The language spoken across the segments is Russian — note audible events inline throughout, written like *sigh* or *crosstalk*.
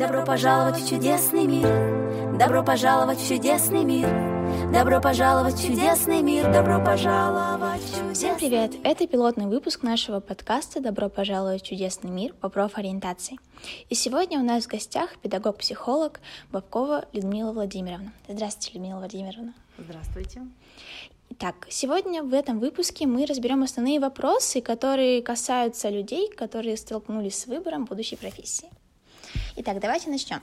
Добро пожаловать в чудесный мир. Добро пожаловать в чудесный мир. Добро пожаловать в чудесный мир. Добро пожаловать в чудесный Всем привет! Это пилотный выпуск нашего подкаста «Добро пожаловать в чудесный мир» по профориентации. И сегодня у нас в гостях педагог-психолог Бабкова Людмила Владимировна. Здравствуйте, Людмила Владимировна. Здравствуйте. Итак, сегодня в этом выпуске мы разберем основные вопросы, которые касаются людей, которые столкнулись с выбором будущей профессии. Итак, давайте начнем.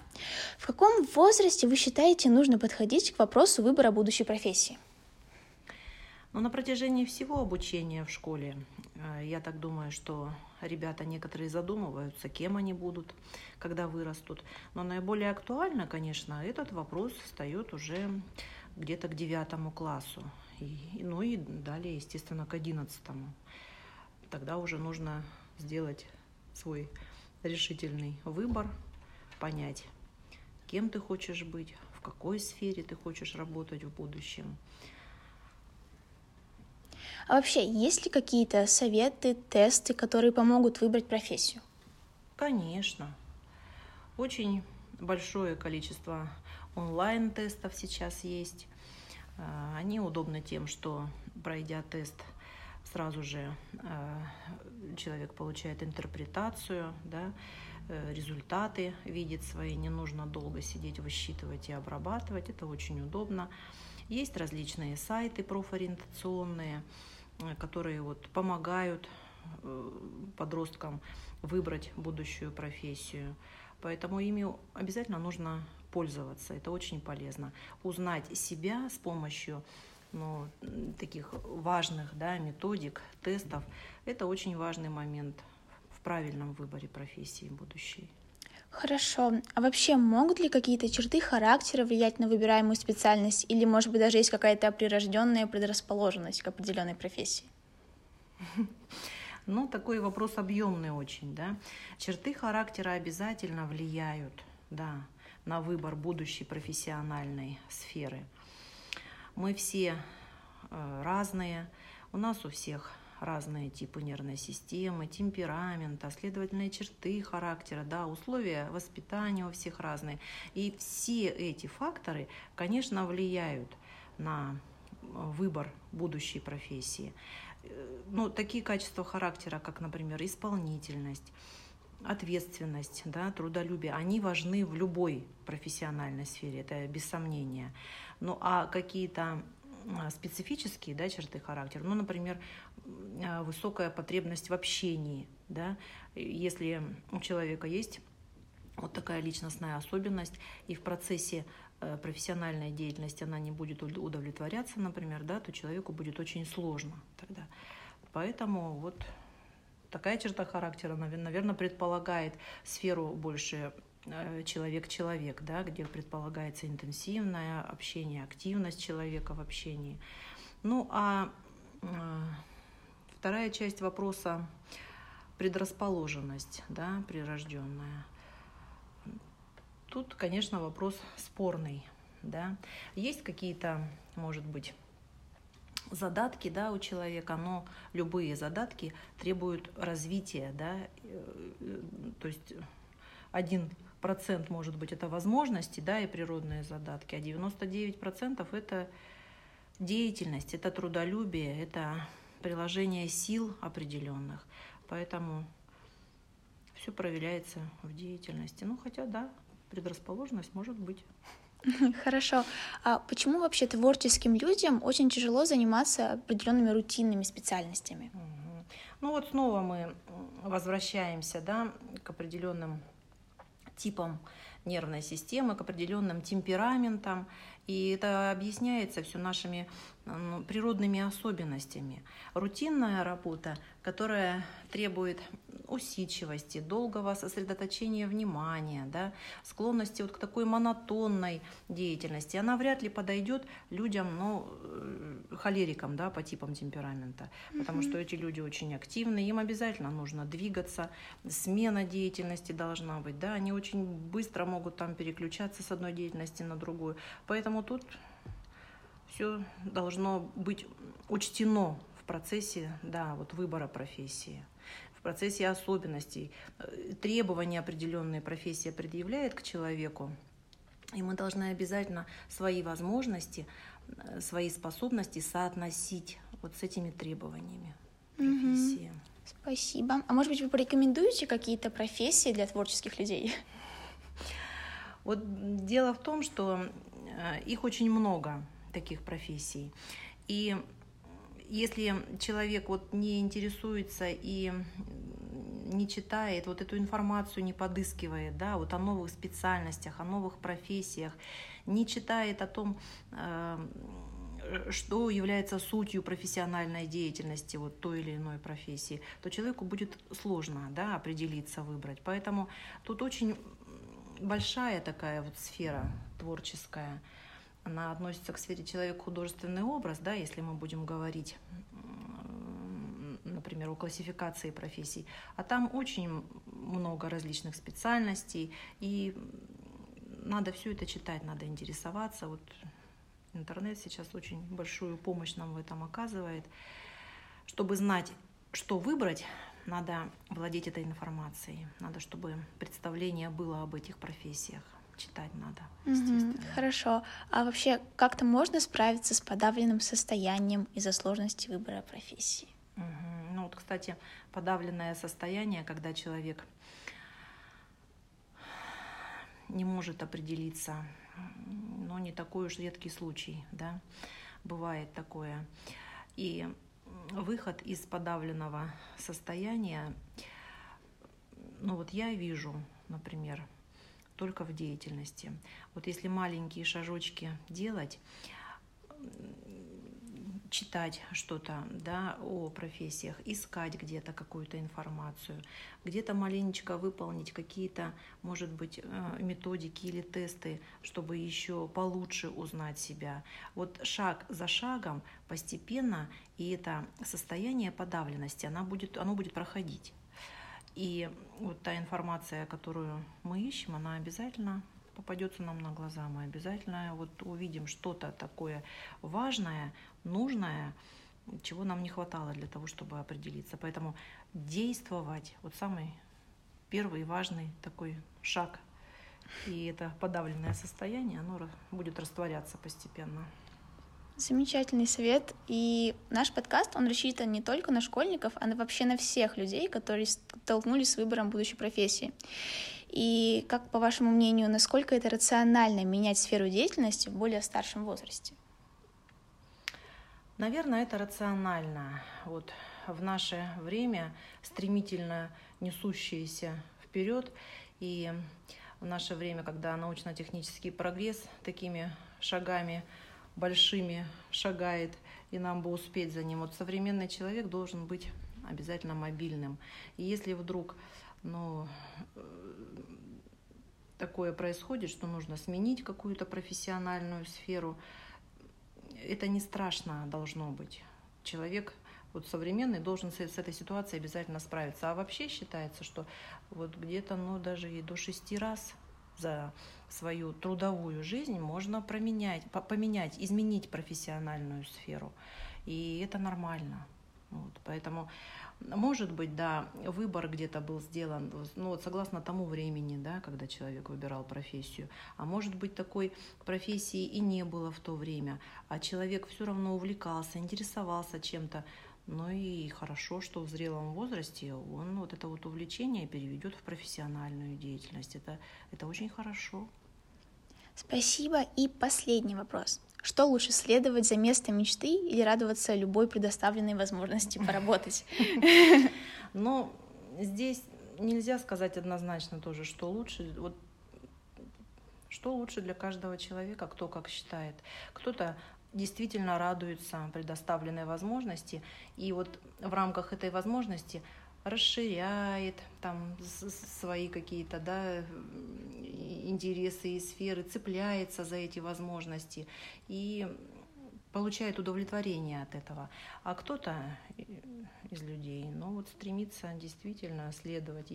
В каком возрасте вы считаете нужно подходить к вопросу выбора будущей профессии? Ну, на протяжении всего обучения в школе, э, я так думаю, что ребята некоторые задумываются, кем они будут, когда вырастут. Но наиболее актуально, конечно, этот вопрос встает уже где-то к девятому классу. И, ну и далее, естественно, к одиннадцатому. Тогда уже нужно сделать свой решительный выбор, понять, кем ты хочешь быть, в какой сфере ты хочешь работать в будущем. А вообще, есть ли какие-то советы, тесты, которые помогут выбрать профессию? Конечно. Очень большое количество онлайн-тестов сейчас есть. А, они удобны тем, что пройдя тест, сразу же а, человек получает интерпретацию, да, результаты видит свои, не нужно долго сидеть, высчитывать и обрабатывать, это очень удобно. Есть различные сайты профориентационные, э, которые вот помогают э, подросткам выбрать будущую профессию. Поэтому ими обязательно нужно пользоваться. Это очень полезно. Узнать себя с помощью ну, таких важных да, методик, тестов, это очень важный момент правильном выборе профессии будущей. Хорошо. А вообще могут ли какие-то черты характера влиять на выбираемую специальность? Или, может быть, даже есть какая-то прирожденная предрасположенность к определенной профессии? *laughs* Ну, такой вопрос объемный очень, да. Черты характера обязательно влияют, да, на выбор будущей профессиональной сферы. Мы все э, разные, у нас у всех разные типы нервной системы, темперамента, следовательные черты характера, да, условия воспитания у всех разные. И все эти факторы, конечно, влияют на выбор будущей профессии. Э, ну, такие качества характера, как, например, исполнительность, ответственность, да, трудолюбие, они важны в любой профессиональной сфере, это без сомнения. Ну а какие-то специфические да, черты характера, ну, например, а, высокая потребность в общении, да, если у человека есть вот такая личностная особенность, и в процессе э, профессиональной деятельности она не будет удовлетворяться, например, да, то человеку будет очень сложно тогда. Поэтому вот такая черта характера, наверное, предполагает сферу больше человек-человек, да, где предполагается интенсивное общение, активность человека в общении. Ну а э, вторая часть вопроса предрасположенность, да, прирожденная. Тут, конечно, вопрос спорный. Да. Есть какие-то, может быть, задатки да, у человека, но любые задатки требуют развития. Да, э, то есть один процент может быть это возможности да, и природные задатки, а 99 процентов это деятельность, это трудолюбие, это приложение сил определенных. Поэтому все проверяется в деятельности. Ну, хотя, да, предрасположенность может быть. *laughs* Хорошо. А почему вообще творческим людям очень тяжело заниматься определенными рутинными специальностями? Ну вот снова мы возвращаемся да, к определенным типам нервной системы, к определенным темпераментам. И это объясняется все нашими природными особенностями. Рутинная работа, которая требует усидчивости, долгого сосредоточения внимания, да, склонности вот к такой монотонной деятельности, она вряд ли подойдет людям, ну, э, холерикам, да, по типам темперамента, потому что эти люди очень активны, им обязательно нужно двигаться, смена деятельности должна быть, да, они очень быстро могут там переключаться с одной деятельности на другую, поэтому тут все должно быть учтено в процессе, да, вот выбора профессии процессе особенностей. Э, требования определенные профессия предъявляет к человеку, и мы должны обязательно свои возможности, э, свои способности соотносить вот с этими требованиями профессии. Угу. Спасибо. А может быть, вы порекомендуете какие-то профессии для творческих людей? Вот дело в том, что э, их очень много, таких профессий. И если человек вот не интересуется и не читает, вот эту информацию не подыскивает, да, вот о новых специальностях, о новых профессиях, не читает о том, э, что является сутью профессиональной деятельности вот той или иной профессии, то человеку будет сложно да, определиться, выбрать. Поэтому тут очень большая такая вот сфера творческая. Она относится к сфере человек художественный образ, да, если мы будем говорить например, о классификации профессий. А там очень много различных специальностей, и надо все это читать, надо интересоваться. Вот интернет сейчас очень большую помощь нам в этом оказывает. Чтобы знать, что выбрать, надо владеть этой информацией. Надо, чтобы представление было об этих профессиях. Читать надо, естественно. Mm-hmm, хорошо. А вообще, как-то можно справиться с подавленным состоянием из-за сложности выбора профессии? Mm-hmm. Ну вот, кстати, подавленное состояние, когда человек не может определиться, но не такой уж редкий случай, да, бывает такое. И выход из подавленного состояния, ну вот я вижу, например, только в деятельности. Вот если маленькие шажочки делать, читать что-то да, о профессиях, искать где-то какую-то информацию, где-то маленечко выполнить какие-то, может быть, э, методики или тесты, чтобы еще получше узнать себя. Вот шаг за шагом постепенно, и это состояние подавленности, она будет, оно будет проходить. И вот та информация, которую мы ищем, она обязательно попадется нам на глаза, мы обязательно вот увидим что-то такое важное, нужное, чего нам не хватало для того, чтобы определиться. Поэтому действовать, вот самый первый важный такой шаг. И это подавленное состояние, оно будет растворяться постепенно. Замечательный совет. И наш подкаст, он рассчитан не только на школьников, а вообще на всех людей, которые столкнулись с выбором будущей профессии. И как, по вашему мнению, насколько это рационально менять сферу деятельности в более старшем возрасте? Наверное, это рационально. Вот в наше время стремительно несущееся вперед и в наше время, когда научно-технический прогресс такими шагами большими шагает, и нам бы успеть за ним. Вот современный человек должен быть обязательно мобильным. И если вдруг ну, такое происходит, что нужно сменить какую-то профессиональную сферу, это не страшно должно быть. Человек вот современный должен с, с этой ситуацией обязательно справиться. А вообще считается, что вот где-то, ну, даже и до шести раз за свою трудовую жизнь можно променять, поменять, изменить профессиональную сферу. И это нормально. Вот, поэтому может быть, да, выбор где-то был сделан, ну вот согласно тому времени, да, когда человек выбирал профессию. А может быть, такой профессии и не было в то время, а человек все равно увлекался, интересовался чем-то. Ну и хорошо, что в зрелом возрасте он вот это вот увлечение переведет в профессиональную деятельность. Это, это очень хорошо. Спасибо. И последний вопрос. Что лучше, следовать за местом мечты или радоваться любой предоставленной возможности поработать? *laughs* Ну, здесь нельзя сказать однозначно тоже, что лучше. Вот что лучше для каждого человека, кто как считает. Кто-то действительно радуется предоставленной возможности, и вот в рамках этой возможности расширяет там свои какие-то да, интересы и сферы, цепляется за эти возможности и получает удовлетворение от этого. А кто-то из людей, ну вот стремится действительно следовать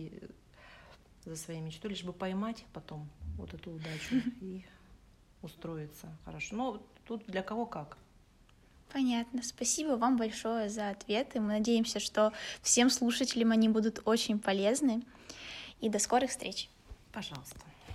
за своей мечтой, лишь бы поймать потом вот эту удачу *laughs* и устроиться хорошо. Но тут для кого как. Понятно. Спасибо вам большое за ответы. Мы надеемся, что всем слушателям они будут очень полезны. И до скорых встреч. Пожалуйста.